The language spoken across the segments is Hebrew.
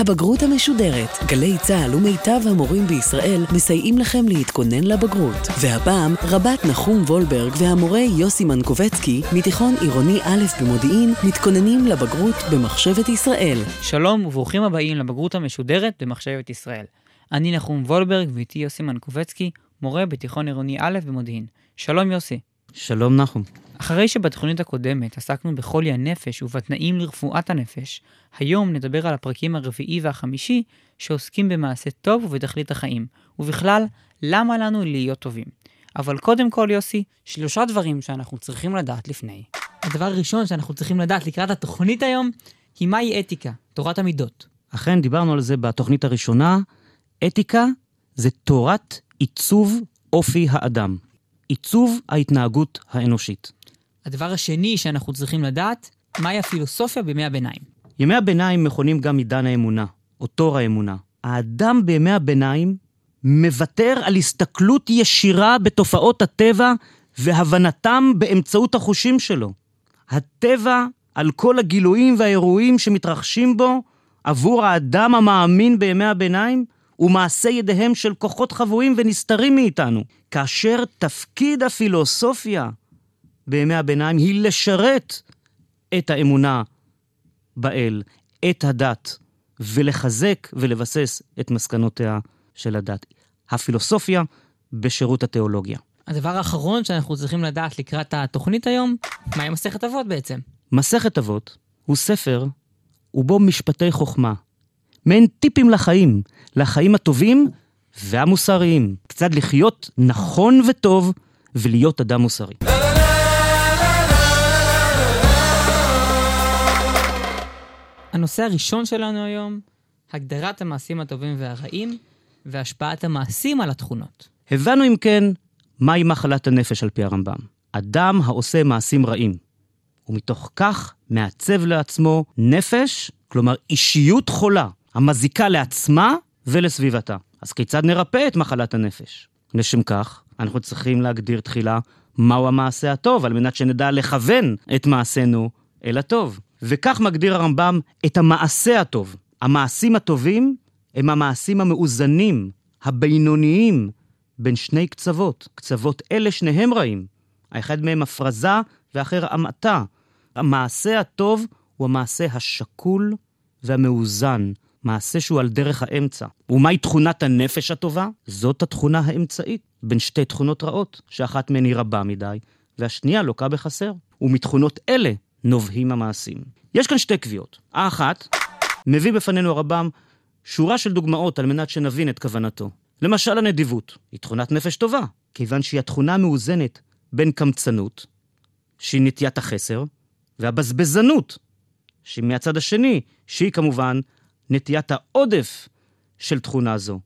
הבגרות המשודרת. גלי צה"ל ומיטב המורים בישראל מסייעים לכם להתכונן לבגרות. והפעם, רבת נחום וולברג והמורה יוסי מנקובצקי, מתיכון עירוני א' במודיעין, מתכוננים לבגרות במחשבת ישראל. שלום וברוכים הבאים לבגרות המשודרת במחשבת ישראל. אני נחום וולברג ואיתי יוסי מנקובצקי, מורה בתיכון עירוני א' במודיעין. שלום יוסי. שלום נחום. אחרי שבתוכנית הקודמת עסקנו בחולי הנפש ובתנאים לרפואת הנפש, היום נדבר על הפרקים הרביעי והחמישי שעוסקים במעשה טוב ובתכלית החיים, ובכלל, למה לנו להיות טובים. אבל קודם כל, יוסי, שלושה דברים שאנחנו צריכים לדעת לפני. הדבר הראשון שאנחנו צריכים לדעת לקראת התוכנית היום, היא מהי אתיקה, תורת המידות. אכן, דיברנו על זה בתוכנית הראשונה. אתיקה זה תורת עיצוב אופי האדם. עיצוב ההתנהגות האנושית. הדבר השני שאנחנו צריכים לדעת, מהי הפילוסופיה בימי הביניים. ימי הביניים מכונים גם עידן האמונה, או תור האמונה. האדם בימי הביניים מוותר על הסתכלות ישירה בתופעות הטבע והבנתם באמצעות החושים שלו. הטבע, על כל הגילויים והאירועים שמתרחשים בו, עבור האדם המאמין בימי הביניים, הוא מעשה ידיהם של כוחות חבויים ונסתרים מאיתנו. כאשר תפקיד הפילוסופיה בימי הביניים היא לשרת את האמונה באל, את הדת, ולחזק ולבסס את מסקנותיה של הדת. הפילוסופיה בשירות התיאולוגיה. הדבר האחרון שאנחנו צריכים לדעת לקראת התוכנית היום, מהי מסכת אבות בעצם? מסכת אבות הוא ספר ובו משפטי חוכמה, מעין טיפים לחיים, לחיים הטובים והמוסריים. קצת לחיות נכון וטוב ולהיות אדם מוסרי. הנושא הראשון שלנו היום, הגדרת המעשים הטובים והרעים והשפעת המעשים על התכונות. הבנו אם כן מהי מחלת הנפש על פי הרמב"ם. אדם העושה מעשים רעים, ומתוך כך מעצב לעצמו נפש, כלומר אישיות חולה, המזיקה לעצמה ולסביבתה. אז כיצד נרפא את מחלת הנפש? לשם כך, אנחנו צריכים להגדיר תחילה מהו המעשה הטוב, על מנת שנדע לכוון את מעשינו אל הטוב. וכך מגדיר הרמב"ם את המעשה הטוב. המעשים הטובים הם המעשים המאוזנים, הבינוניים, בין שני קצוות. קצוות אלה שניהם רעים. האחד מהם הפרזה ואחר המעטה. המעשה הטוב הוא המעשה השקול והמאוזן, מעשה שהוא על דרך האמצע. ומהי תכונת הנפש הטובה? זאת התכונה האמצעית בין שתי תכונות רעות, שאחת מהן היא רבה מדי, והשנייה לוקה בחסר. ומתכונות אלה נובעים המעשים. יש כאן שתי קביעות. האחת, מביא בפנינו הרמב"ם שורה של דוגמאות על מנת שנבין את כוונתו. למשל הנדיבות, היא תכונת נפש טובה, כיוון שהיא התכונה המאוזנת בין קמצנות, שהיא נטיית החסר, והבזבזנות, שהיא מהצד השני, שהיא כמובן נטיית העודף של תכונה זו.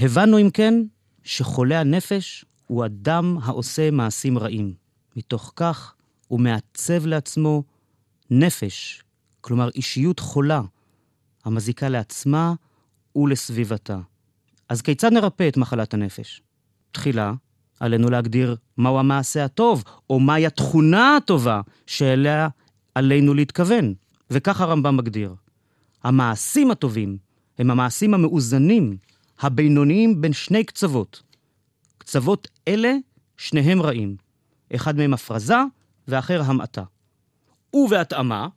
הבנו אם כן שחולה הנפש הוא אדם העושה מעשים רעים. מתוך כך הוא מעצב לעצמו נפש, כלומר אישיות חולה, המזיקה לעצמה ולסביבתה. אז כיצד נרפא את מחלת הנפש? תחילה, עלינו להגדיר מהו המעשה הטוב, או מהי התכונה הטובה שאליה עלינו להתכוון. וכך הרמב"ם מגדיר. המעשים הטובים הם המעשים המאוזנים, הבינוניים בין שני קצוות. קצוות אלה, שניהם רעים. אחד מהם הפרזה ואחר המעטה. ובהתאמה,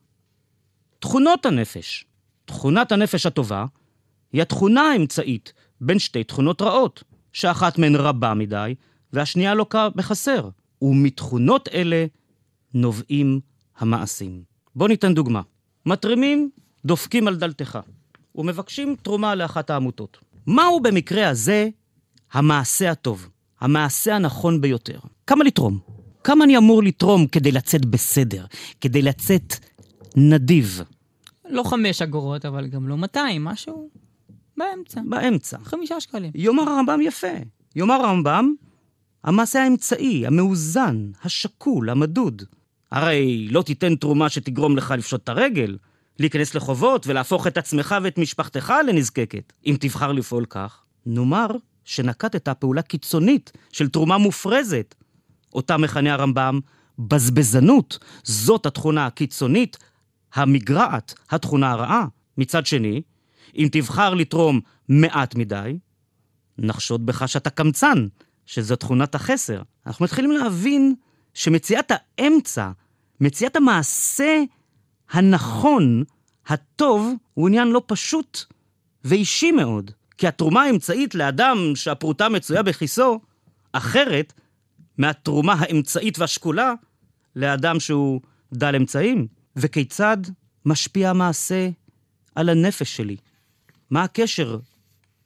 תכונות הנפש. תכונת הנפש הטובה היא התכונה האמצעית בין שתי תכונות רעות, שאחת מהן רבה מדי והשנייה לוקה בחסר. ומתכונות אלה נובעים המעשים. בואו ניתן דוגמה. מתרימים דופקים על דלתך ומבקשים תרומה לאחת העמותות. מהו במקרה הזה המעשה הטוב, המעשה הנכון ביותר? כמה לתרום? כמה אני אמור לתרום כדי לצאת בסדר, כדי לצאת נדיב? לא חמש אגורות, אבל גם לא 200, משהו באמצע. באמצע. חמישה שקלים. יאמר הרמב"ם יפה. יאמר הרמב"ם, המעשה האמצעי, המאוזן, השקול, המדוד. הרי לא תיתן תרומה שתגרום לך לפשוט את הרגל, להיכנס לחובות ולהפוך את עצמך ואת משפחתך לנזקקת. אם תבחר לפעול כך, נאמר שנקטת פעולה קיצונית של תרומה מופרזת. אותה מכנה הרמב"ם בזבזנות. זאת התכונה הקיצונית, המגרעת, התכונה הרעה. מצד שני, אם תבחר לתרום מעט מדי, נחשוד בך שאתה קמצן, שזו תכונת החסר. אנחנו מתחילים להבין שמציאת האמצע, מציאת המעשה הנכון, הטוב, הוא עניין לא פשוט ואישי מאוד. כי התרומה האמצעית לאדם שהפרוטה מצויה בכיסו, אחרת מהתרומה האמצעית והשקולה לאדם שהוא דל אמצעים. וכיצד משפיע המעשה על הנפש שלי? מה הקשר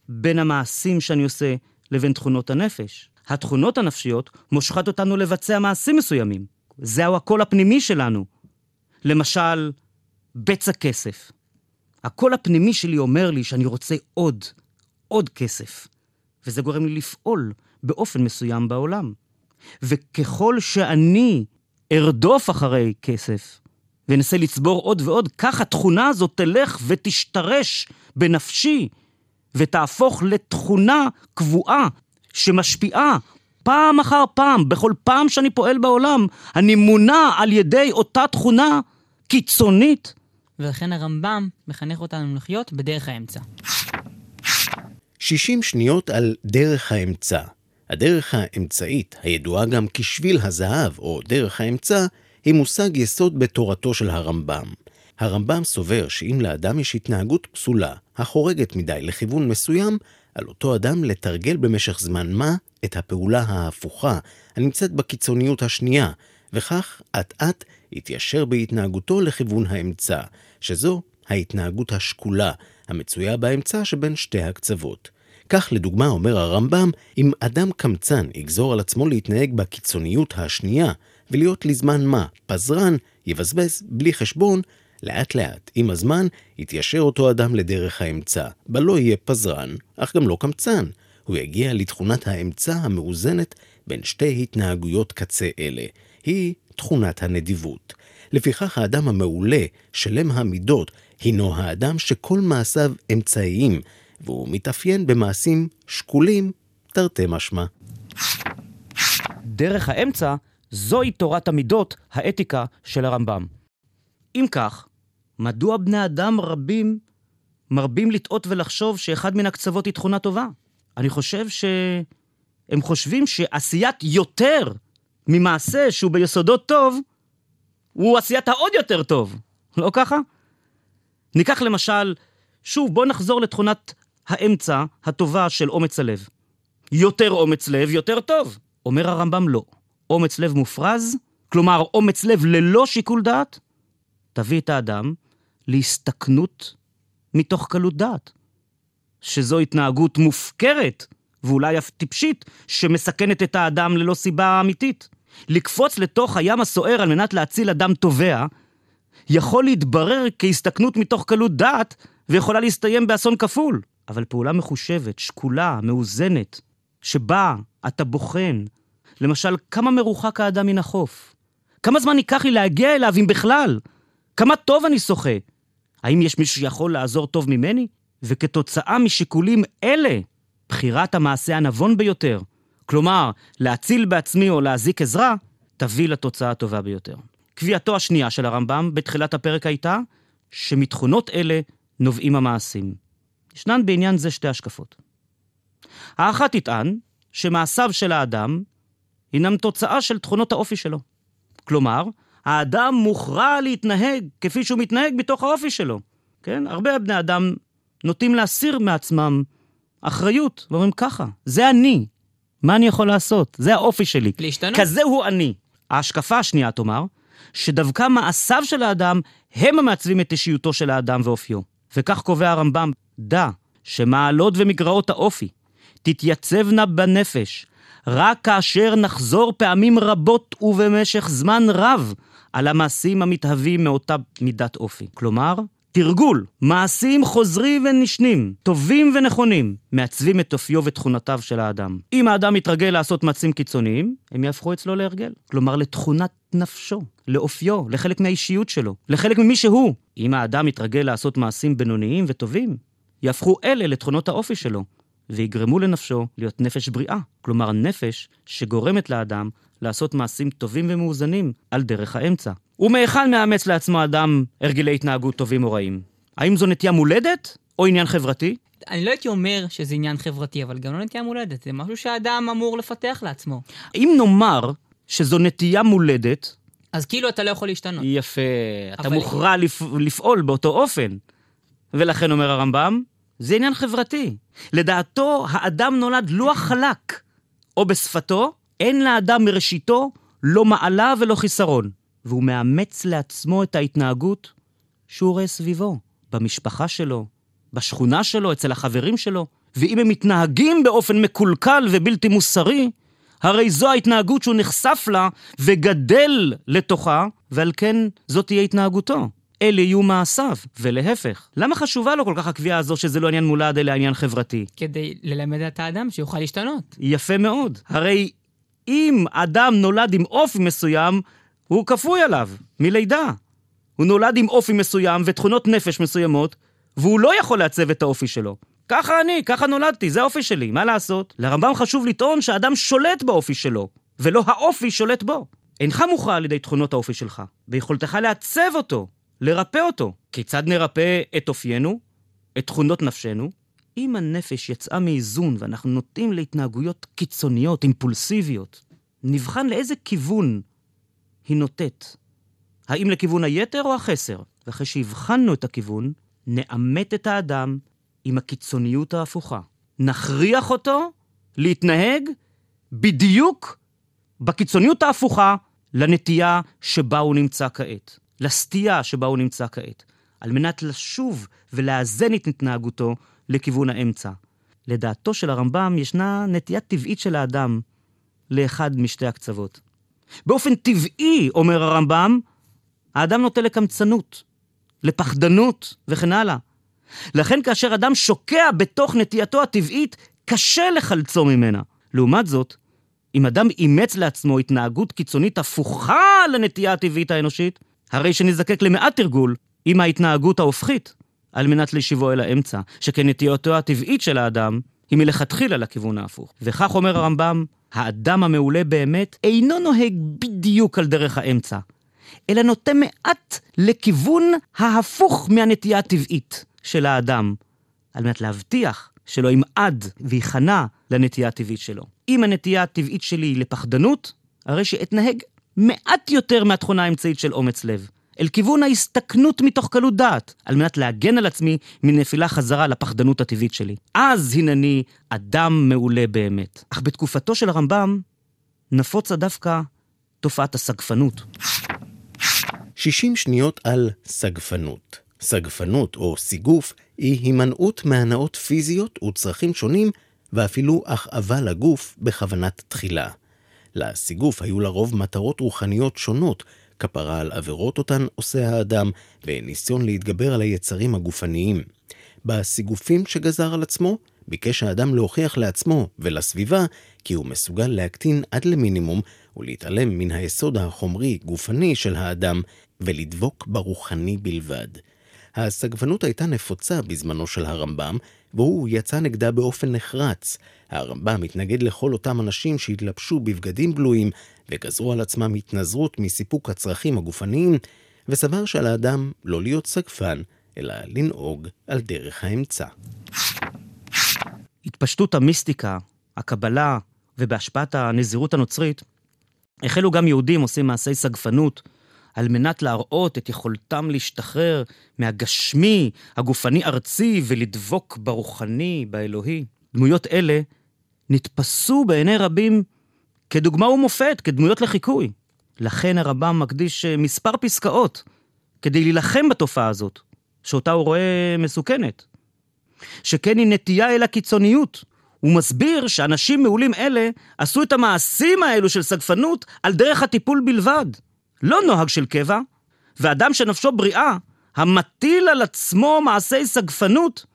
בין המעשים שאני עושה לבין תכונות הנפש? התכונות הנפשיות מושכות אותנו לבצע מעשים מסוימים. זהו הקול הפנימי שלנו. למשל, בצע כסף. הקול הפנימי שלי אומר לי שאני רוצה עוד, עוד כסף. וזה גורם לי לפעול באופן מסוים בעולם. וככל שאני ארדוף אחרי כסף, ואנסה לצבור עוד ועוד, כך התכונה הזאת תלך ותשתרש בנפשי, ותהפוך לתכונה קבועה שמשפיעה פעם אחר פעם, בכל פעם שאני פועל בעולם, אני מונע על ידי אותה תכונה קיצונית. ולכן הרמב"ם מחנך אותנו לחיות בדרך האמצע. 60 שניות על דרך האמצע. הדרך האמצעית, הידועה גם כשביל הזהב או דרך האמצע, היא מושג יסוד בתורתו של הרמב"ם. הרמב"ם סובר שאם לאדם יש התנהגות פסולה, החורגת מדי לכיוון מסוים, על אותו אדם לתרגל במשך זמן מה את הפעולה ההפוכה, הנמצאת בקיצוניות השנייה, וכך אט-אט יתיישר בהתנהגותו לכיוון האמצע, שזו ההתנהגות השקולה, המצויה באמצע שבין שתי הקצוות. כך לדוגמה אומר הרמב"ם, אם אדם קמצן יגזור על עצמו להתנהג בקיצוניות השנייה, ולהיות לזמן מה פזרן, יבזבז בלי חשבון, לאט לאט, עם הזמן, יתיישר אותו אדם לדרך האמצע, בה לא יהיה פזרן, אך גם לא קמצן. הוא יגיע לתכונת האמצע המאוזנת בין שתי התנהגויות קצה אלה. היא תכונת הנדיבות. לפיכך האדם המעולה, שלם המידות, הינו האדם שכל מעשיו אמצעיים, והוא מתאפיין במעשים שקולים, תרתי משמע. דרך האמצע זוהי תורת המידות, האתיקה של הרמב"ם. אם כך, מדוע בני אדם רבים מרבים לטעות ולחשוב שאחד מן הקצוות היא תכונה טובה? אני חושב שהם חושבים שעשיית יותר ממעשה שהוא ביסודות טוב, הוא עשיית העוד יותר טוב. לא ככה? ניקח למשל, שוב, בוא נחזור לתכונת האמצע הטובה של אומץ הלב. יותר אומץ לב, יותר טוב. אומר הרמב"ם לא. אומץ לב מופרז, כלומר אומץ לב ללא שיקול דעת, תביא את האדם להסתכנות מתוך קלות דעת. שזו התנהגות מופקרת, ואולי אף טיפשית, שמסכנת את האדם ללא סיבה אמיתית. לקפוץ לתוך הים הסוער על מנת להציל אדם טובע, יכול להתברר כהסתכנות מתוך קלות דעת, ויכולה להסתיים באסון כפול. אבל פעולה מחושבת, שקולה, מאוזנת, שבה אתה בוחן, למשל, כמה מרוחק האדם מן החוף? כמה זמן ייקח לי להגיע אליו, אם בכלל? כמה טוב אני שוחה? האם יש מישהו שיכול לעזור טוב ממני? וכתוצאה משיקולים אלה, בחירת המעשה הנבון ביותר, כלומר, להציל בעצמי או להזיק עזרה, תביא לתוצאה הטובה ביותר. קביעתו השנייה של הרמב"ם בתחילת הפרק הייתה שמתכונות אלה נובעים המעשים. ישנן בעניין זה שתי השקפות. האחת תטען שמעשיו של האדם הינם תוצאה של תכונות האופי שלו. כלומר, האדם מוכרע להתנהג כפי שהוא מתנהג בתוך האופי שלו. כן? הרבה בני אדם נוטים להסיר מעצמם אחריות, ואומרים ככה, זה אני, מה אני יכול לעשות? זה האופי שלי. להשתנות. כזה הוא אני. ההשקפה השנייה תאמר, שדווקא מעשיו של האדם הם המעצבים את אישיותו של האדם ואופיו. וכך קובע הרמב"ם, דע שמעלות ומגרעות האופי תתייצבנה בנפש רק כאשר נחזור פעמים רבות ובמשך זמן רב על המעשים המתהווים מאותה מידת אופי. כלומר, תרגול, מעשים חוזרים ונשנים, טובים ונכונים, מעצבים את אופיו ותכונותיו של האדם. אם האדם מתרגל לעשות מעשים קיצוניים, הם יהפכו אצלו להרגל. כלומר, לתכונת נפשו, לאופיו, לחלק מהאישיות שלו, לחלק ממי שהוא. אם האדם מתרגל לעשות מעשים בינוניים וטובים, יהפכו אלה לתכונות האופי שלו, ויגרמו לנפשו להיות נפש בריאה. כלומר, נפש שגורמת לאדם לעשות מעשים טובים ומאוזנים על דרך האמצע. ומהיכן מאמץ לעצמו אדם הרגלי התנהגות טובים או רעים? האם זו נטייה מולדת, או עניין חברתי? אני לא הייתי אומר שזה עניין חברתי, אבל גם לא נטייה מולדת, זה משהו שהאדם אמור לפתח לעצמו. אם נאמר שזו נטייה מולדת, אז כאילו אתה לא יכול להשתנות. יפה, אתה מוכרע לפ... לפעול באותו אופן. ולכן אומר הרמב"ם, זה עניין חברתי. לדעתו, האדם נולד לוח חלק, או בשפתו, אין לאדם מראשיתו לא מעלה ולא חיסרון. והוא מאמץ לעצמו את ההתנהגות שהוא רואה סביבו, במשפחה שלו, בשכונה שלו, אצל החברים שלו. ואם הם מתנהגים באופן מקולקל ובלתי מוסרי, הרי זו ההתנהגות שהוא נחשף לה וגדל לתוכה, ועל כן זאת תהיה התנהגותו. אלה יהיו מעשיו, ולהפך. למה חשובה לו כל כך הקביעה הזו שזה לא עניין מולד אלא עניין חברתי? כדי ללמד את האדם שיוכל להשתנות. יפה מאוד. הרי אם אדם נולד עם אופי מסוים, הוא כפוי עליו, מלידה. הוא נולד עם אופי מסוים ותכונות נפש מסוימות, והוא לא יכול לעצב את האופי שלו. ככה אני, ככה נולדתי, זה האופי שלי, מה לעשות? לרמב"ם חשוב לטעון שהאדם שולט באופי שלו, ולא האופי שולט בו. אינך מוכרע על ידי תכונות האופי שלך, ביכולתך לעצב אותו, לרפא אותו. כיצד נרפא את אופיינו, את תכונות נפשנו? אם הנפש יצאה מאיזון ואנחנו נוטים להתנהגויות קיצוניות, אימפולסיביות, נבחן לאיזה כיוון היא נוטית. האם לכיוון היתר או החסר? ואחרי שהבחנו את הכיוון, נאמת את האדם עם הקיצוניות ההפוכה. נכריח אותו להתנהג בדיוק בקיצוניות ההפוכה לנטייה שבה הוא נמצא כעת, לסטייה שבה הוא נמצא כעת, על מנת לשוב ולאזן את התנהגותו לכיוון האמצע. לדעתו של הרמב"ם ישנה נטייה טבעית של האדם לאחד משתי הקצוות. באופן טבעי, אומר הרמב"ם, האדם נוטה לקמצנות, לפחדנות וכן הלאה. לכן כאשר אדם שוקע בתוך נטייתו הטבעית, קשה לחלצו ממנה. לעומת זאת, אם אדם אימץ לעצמו התנהגות קיצונית הפוכה לנטייה הטבעית האנושית, הרי שנזקק למעט תרגול עם ההתנהגות ההופכית, על מנת להשיבו אל האמצע, שכן נטייתו הטבעית של האדם היא מלכתחילה לכיוון ההפוך. וכך אומר הרמב"ם, האדם המעולה באמת אינו נוהג בדיוק על דרך האמצע, אלא נוטה מעט לכיוון ההפוך מהנטייה הטבעית של האדם, על מנת להבטיח שלא ימעד וייכנע לנטייה הטבעית שלו. אם הנטייה הטבעית שלי היא לפחדנות, הרי שאתנהג מעט יותר מהתכונה האמצעית של אומץ לב, אל כיוון ההסתכנות מתוך קלות דעת, על מנת להגן על עצמי מנפילה חזרה לפחדנות הטבעית שלי. אז הנני אדם מעולה באמת. אך בתקופתו של הרמב"ם נפוצה דווקא תופעת הסגפנות. 60 שניות על סגפנות. סגפנות או סיגוף היא הימנעות מהנאות פיזיות וצרכים שונים ואפילו הכאבה לגוף בכוונת תחילה. לסיגוף היו לרוב מטרות רוחניות שונות, כפרה על עבירות אותן עושה האדם, וניסיון להתגבר על היצרים הגופניים. בסיגופים שגזר על עצמו, ביקש האדם להוכיח לעצמו ולסביבה כי הוא מסוגל להקטין עד למינימום ולהתעלם מן היסוד החומרי-גופני של האדם ולדבוק ברוחני בלבד. הסגפנות הייתה נפוצה בזמנו של הרמב"ם, והוא יצא נגדה באופן נחרץ. הרמב"ם התנגד לכל אותם אנשים שהתלבשו בבגדים בלויים וגזרו על עצמם התנזרות מסיפוק הצרכים הגופניים, וסבר שעל האדם לא להיות סגפן, אלא לנהוג על דרך האמצע. התפשטות המיסטיקה, הקבלה ובהשפעת הנזירות הנוצרית, החלו גם יהודים עושים מעשי סגפנות על מנת להראות את יכולתם להשתחרר מהגשמי, הגופני ארצי, ולדבוק ברוחני, באלוהי. דמויות אלה נתפסו בעיני רבים כדוגמה ומופת, כדמויות לחיקוי. לכן הרמב"ם מקדיש אה, מספר פסקאות כדי להילחם בתופעה הזאת, שאותה הוא רואה מסוכנת. שכן היא נטייה אל הקיצוניות. הוא מסביר שאנשים מעולים אלה עשו את המעשים האלו של סגפנות על דרך הטיפול בלבד. לא נוהג של קבע, ואדם שנפשו בריאה, המטיל על עצמו מעשי סגפנות,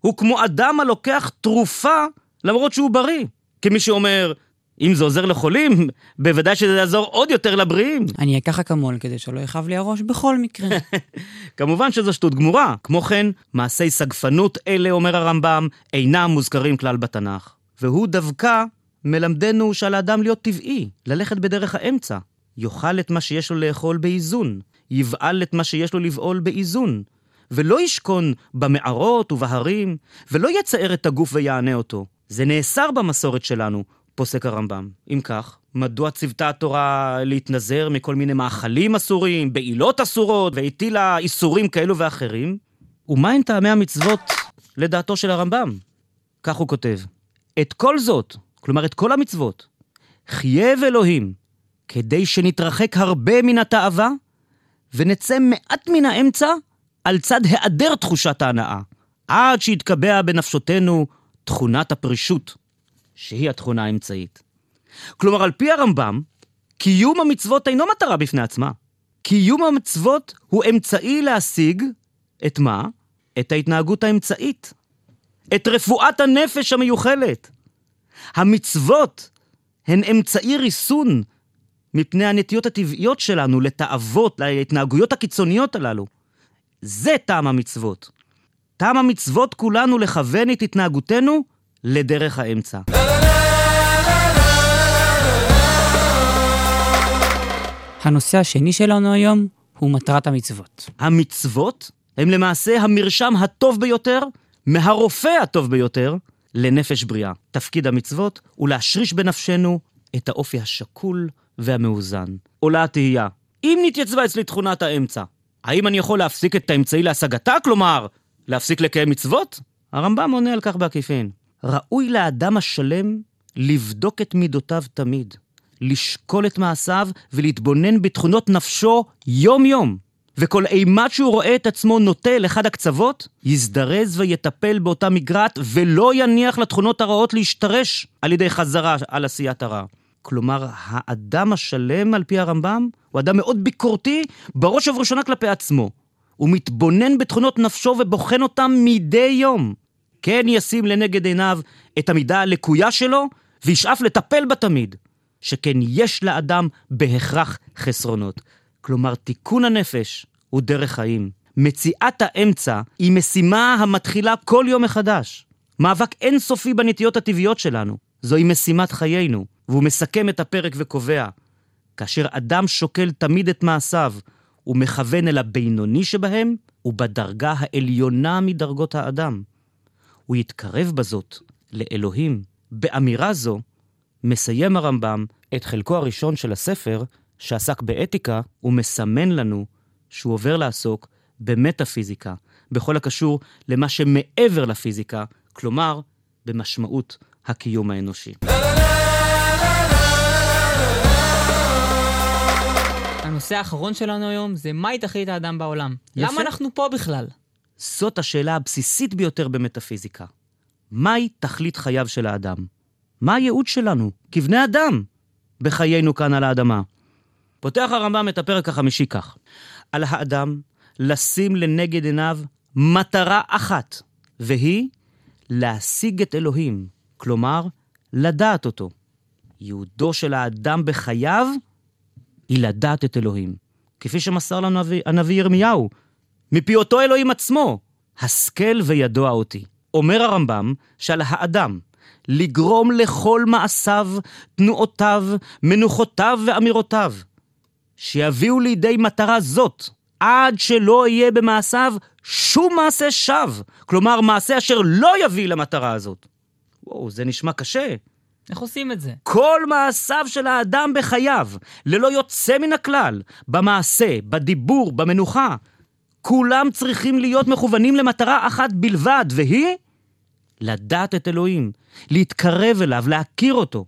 הוא כמו אדם הלוקח תרופה למרות שהוא בריא. כמי שאומר, אם זה עוזר לחולים, בוודאי שזה יעזור עוד יותר לבריאים. אני אקח אקמול כדי שלא יכאב לי הראש בכל מקרה. כמובן שזו שטות גמורה. כמו כן, מעשי סגפנות אלה, אומר הרמב"ם, אינם מוזכרים כלל בתנ"ך. והוא דווקא מלמדנו שעל האדם להיות טבעי, ללכת בדרך האמצע. יאכל את מה שיש לו לאכול באיזון, יבעל את מה שיש לו לבעול באיזון, ולא ישכון במערות ובהרים, ולא יצער את הגוף ויענה אותו. זה נאסר במסורת שלנו, פוסק הרמב"ם. אם כך, מדוע ציוותה התורה להתנזר מכל מיני מאכלים אסורים, בעילות אסורות, והטילה איסורים כאלו ואחרים? ומהם טעמי המצוות לדעתו של הרמב"ם? כך הוא כותב: את כל זאת, כלומר את כל המצוות, חייב אלוהים, כדי שנתרחק הרבה מן התאווה, ונצא מעט מן האמצע על צד היעדר תחושת ההנאה, עד שיתקבע בנפשותנו תכונת הפרישות, שהיא התכונה האמצעית. כלומר, על פי הרמב"ם, קיום המצוות אינו מטרה בפני עצמה. קיום המצוות הוא אמצעי להשיג את מה? את ההתנהגות האמצעית. את רפואת הנפש המיוחלת. המצוות הן אמצעי ריסון מפני הנטיות הטבעיות שלנו לתאוות, להתנהגויות הקיצוניות הללו. זה טעם המצוות. טעם המצוות כולנו לכוון את התנהגותנו לדרך האמצע. הנושא השני שלנו היום הוא מטרת המצוות. המצוות הם למעשה המרשם הטוב ביותר, מהרופא הטוב ביותר, לנפש בריאה. תפקיד המצוות הוא להשריש בנפשנו את האופי השקול והמאוזן. עולה התהייה, אם נתייצבה אצלי תכונת האמצע, האם אני יכול להפסיק את האמצעי להשגתה? כלומר, להפסיק לקיים מצוות? הרמב"ם עונה על כך בעקיפין. ראוי לאדם השלם לבדוק את מידותיו תמיד, לשקול את מעשיו ולהתבונן בתכונות נפשו יום-יום. וכל אימת שהוא רואה את עצמו נוטה אל אחד הקצוות, יזדרז ויטפל באותה מגרעת ולא יניח לתכונות הרעות להשתרש על ידי חזרה על עשיית הרע. כלומר, האדם השלם, על פי הרמב"ם, הוא אדם מאוד ביקורתי, בראש ובראשונה כלפי עצמו. הוא מתבונן בתכונות נפשו ובוחן אותם מדי יום. כן ישים לנגד עיניו את המידה הלקויה שלו, וישאף לטפל בה תמיד. שכן יש לאדם בהכרח חסרונות. כלומר, תיקון הנפש הוא דרך חיים. מציאת האמצע היא משימה המתחילה כל יום מחדש. מאבק אינסופי בנטיות הטבעיות שלנו. זוהי משימת חיינו. והוא מסכם את הפרק וקובע, כאשר אדם שוקל תמיד את מעשיו ומכוון אל הבינוני שבהם, הוא בדרגה העליונה מדרגות האדם. הוא יתקרב בזאת לאלוהים. באמירה זו מסיים הרמב"ם את חלקו הראשון של הספר, שעסק באתיקה, ומסמן לנו שהוא עובר לעסוק במטאפיזיקה, בכל הקשור למה שמעבר לפיזיקה, כלומר, במשמעות הקיום האנושי. הנושא האחרון שלנו היום זה מהי תכלית האדם בעולם. יפה. למה אנחנו פה בכלל? זאת השאלה הבסיסית ביותר במטאפיזיקה. מהי תכלית חייו של האדם? מה הייעוד שלנו, כבני אדם, בחיינו כאן על האדמה? פותח הרמב"ם את הפרק החמישי כך: על האדם לשים לנגד עיניו מטרה אחת, והיא להשיג את אלוהים, כלומר, לדעת אותו. ייעודו של האדם בחייו היא לדעת את אלוהים. כפי שמסר לנו הנביא, הנביא ירמיהו, מפי אותו אלוהים עצמו, השכל וידוע אותי. אומר הרמב"ם שעל האדם לגרום לכל מעשיו, תנועותיו, מנוחותיו ואמירותיו, שיביאו לידי מטרה זאת, עד שלא יהיה במעשיו שום מעשה שווא, כלומר מעשה אשר לא יביא למטרה הזאת. וואו, זה נשמע קשה. איך עושים את זה? כל מעשיו של האדם בחייו, ללא יוצא מן הכלל, במעשה, בדיבור, במנוחה, כולם צריכים להיות מכוונים למטרה אחת בלבד, והיא לדעת את אלוהים, להתקרב אליו, להכיר אותו.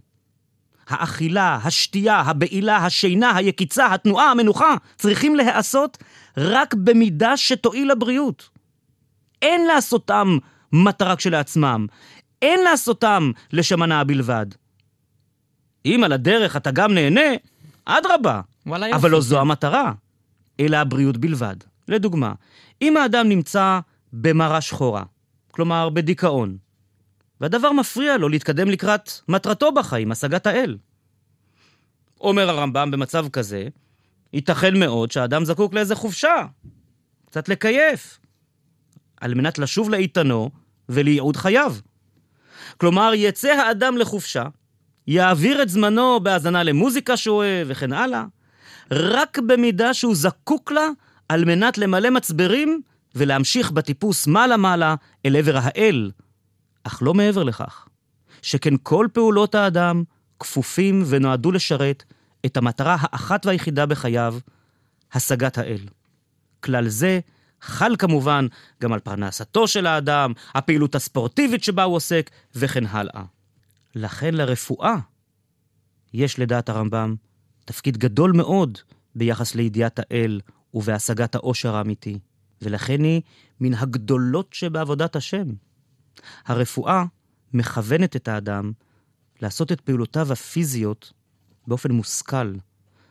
האכילה, השתייה, הבעילה, השינה, היקיצה, התנועה, המנוחה, צריכים להיעשות רק במידה שתועיל לבריאות. אין לעשותם מטרה כשלעצמם, אין לעשותם לשם הנאה בלבד. אם על הדרך אתה גם נהנה, אדרבה, אבל לא יופי. זו המטרה, אלא הבריאות בלבד. לדוגמה, אם האדם נמצא במרה שחורה, כלומר בדיכאון, והדבר מפריע לו להתקדם לקראת מטרתו בחיים, השגת האל. אומר הרמב"ם, במצב כזה, ייתכן מאוד שהאדם זקוק לאיזה חופשה, קצת לקייף, על מנת לשוב לאיתנו ולייעוד חייו. כלומר, יצא האדם לחופשה, יעביר את זמנו בהאזנה למוזיקה שהוא אוהב וכן הלאה, רק במידה שהוא זקוק לה על מנת למלא מצברים ולהמשיך בטיפוס מעלה-מעלה אל עבר האל, אך לא מעבר לכך. שכן כל פעולות האדם כפופים ונועדו לשרת את המטרה האחת והיחידה בחייו, השגת האל. כלל זה חל כמובן גם על פרנסתו של האדם, הפעילות הספורטיבית שבה הוא עוסק, וכן הלאה. לכן לרפואה יש לדעת הרמב"ם תפקיד גדול מאוד ביחס לידיעת האל ובהשגת העושר האמיתי, ולכן היא מן הגדולות שבעבודת השם. הרפואה מכוונת את האדם לעשות את פעולותיו הפיזיות באופן מושכל,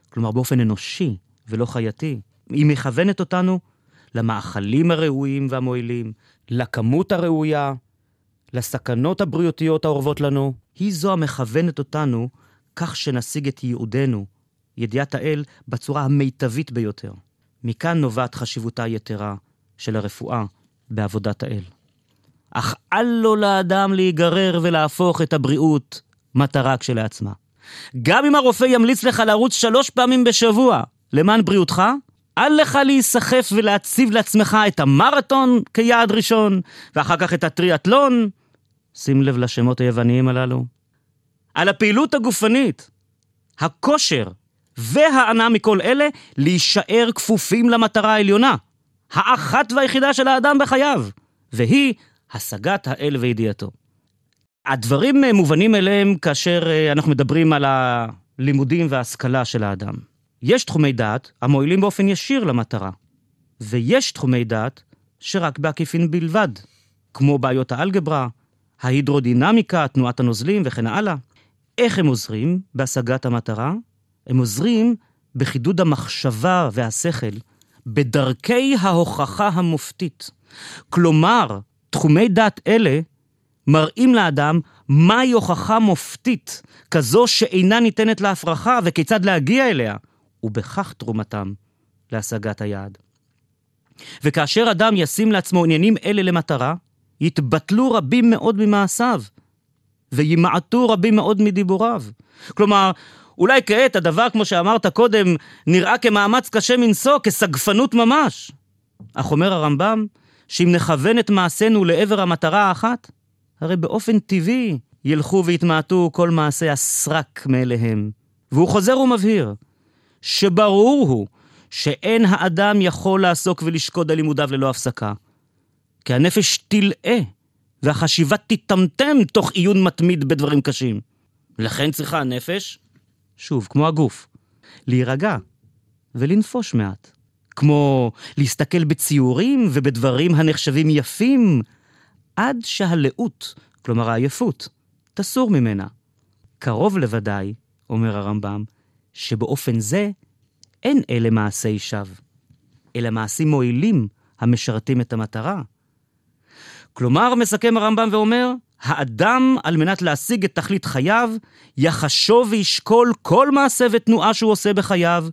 כלומר באופן אנושי ולא חייתי. היא מכוונת אותנו למאכלים הראויים והמועילים, לכמות הראויה, לסכנות הבריאותיות האורבות לנו. היא זו המכוונת אותנו כך שנשיג את ייעודנו, ידיעת האל, בצורה המיטבית ביותר. מכאן נובעת חשיבותה היתרה של הרפואה בעבודת האל. אך אל לו לאדם להיגרר ולהפוך את הבריאות מטרה כשלעצמה. גם אם הרופא ימליץ לך לרוץ שלוש פעמים בשבוע למען בריאותך, אל לך להיסחף ולהציב לעצמך את המרתון כיעד ראשון, ואחר כך את הטריאטלון. שים לב לשמות היווניים הללו. על הפעילות הגופנית, הכושר וההנאה מכל אלה, להישאר כפופים למטרה העליונה, האחת והיחידה של האדם בחייו, והיא השגת האל וידיעתו. הדברים מובנים אליהם כאשר אה, אנחנו מדברים על הלימודים וההשכלה של האדם. יש תחומי דעת המועילים באופן ישיר למטרה, ויש תחומי דעת שרק בעקיפין בלבד, כמו בעיות האלגברה, ההידרודינמיקה, תנועת הנוזלים וכן הלאה. איך הם עוזרים בהשגת המטרה? הם עוזרים בחידוד המחשבה והשכל, בדרכי ההוכחה המופתית. כלומר, תחומי דת אלה מראים לאדם מהי הוכחה מופתית, כזו שאינה ניתנת להפרחה וכיצד להגיע אליה, ובכך תרומתם להשגת היעד. וכאשר אדם ישים לעצמו עניינים אלה למטרה, יתבטלו רבים מאוד ממעשיו, וימעטו רבים מאוד מדיבוריו. כלומר, אולי כעת הדבר, כמו שאמרת קודם, נראה כמאמץ קשה מנשוא, כסגפנות ממש. אך אומר הרמב"ם, שאם נכוון את מעשינו לעבר המטרה האחת, הרי באופן טבעי ילכו ויתמעטו כל מעשי הסרק מאליהם. והוא חוזר ומבהיר, שברור הוא שאין האדם יכול לעסוק ולשקוד על לימודיו ללא הפסקה. כי הנפש תלאה, והחשיבה תטמטם תוך עיון מתמיד בדברים קשים. לכן צריכה הנפש, שוב, כמו הגוף, להירגע ולנפוש מעט. כמו להסתכל בציורים ובדברים הנחשבים יפים, עד שהלאות, כלומר העייפות, תסור ממנה. קרוב לוודאי, אומר הרמב"ם, שבאופן זה אין אלה מעשי שווא, אלא מעשים מועילים המשרתים את המטרה. כלומר, מסכם הרמב"ם ואומר, האדם, על מנת להשיג את תכלית חייו, יחשוב וישקול כל מעשה ותנועה שהוא עושה בחייו,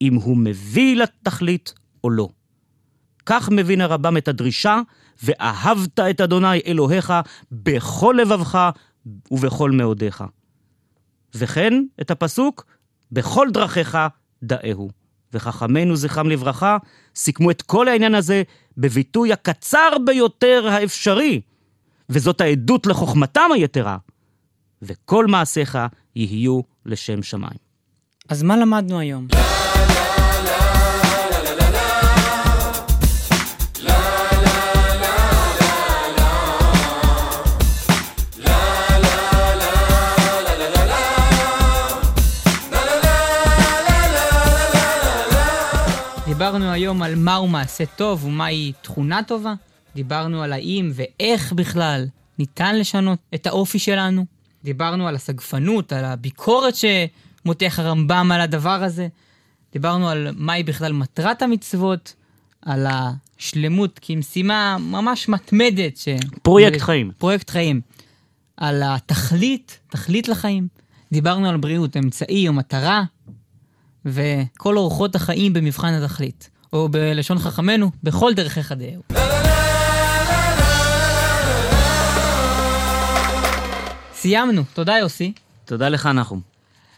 אם הוא מביא לתכלית או לא. כך מבין הרמב"ם את הדרישה, ואהבת את אדוני אלוהיך בכל לבבך ובכל מאודיך. וכן את הפסוק, בכל דרכיך דאהו. וחכמינו זכרם לברכה סיכמו את כל העניין הזה בביטוי הקצר ביותר האפשרי, וזאת העדות לחוכמתם היתרה, וכל מעשיך יהיו לשם שמיים. אז מה למדנו היום? היום על מהו מעשה טוב ומהי תכונה טובה. דיברנו על האם ואיך בכלל ניתן לשנות את האופי שלנו. דיברנו על הסגפנות, על הביקורת שמותח הרמב"ם על הדבר הזה. דיברנו על מהי בכלל מטרת המצוות, על השלמות כמשימה ממש מתמדת. ש... פרויקט חיים. פרויקט חיים. על התכלית, תכלית לחיים. דיברנו על בריאות, אמצעי או מטרה, וכל אורחות החיים במבחן התכלית. או בלשון חכמינו, בכל דרכיך דאהו. סיימנו. תודה, יוסי. תודה לך, נחום.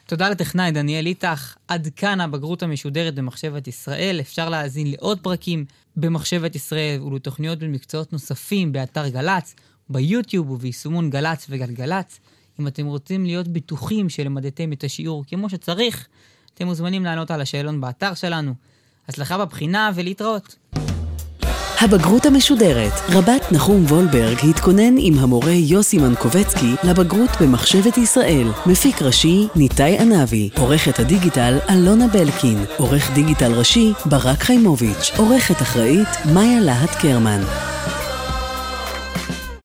תודה לטכנאי דניאל איתך. עד כאן הבגרות המשודרת במחשבת ישראל. אפשר להאזין לעוד פרקים במחשבת ישראל ולתוכניות במקצועות נוספים באתר גל"צ, ביוטיוב וביישומון גל"צ וגלגלצ. אם אתם רוצים להיות בטוחים שלמדתם את השיעור כמו שצריך, אתם מוזמנים לענות על השאלון באתר שלנו. הצלחה בבחינה ולהתראות. הבגרות המשודרת. רבת נחום וולברג התכונן עם המורה יוסי מנקובצקי לבגרות במחשבת ישראל. מפיק ראשי ניתאי ענבי. עורכת הדיגיטל אלונה בלקין. עורך דיגיטל ראשי ברק חיימוביץ'. עורכת אחראית מאיה להט קרמן.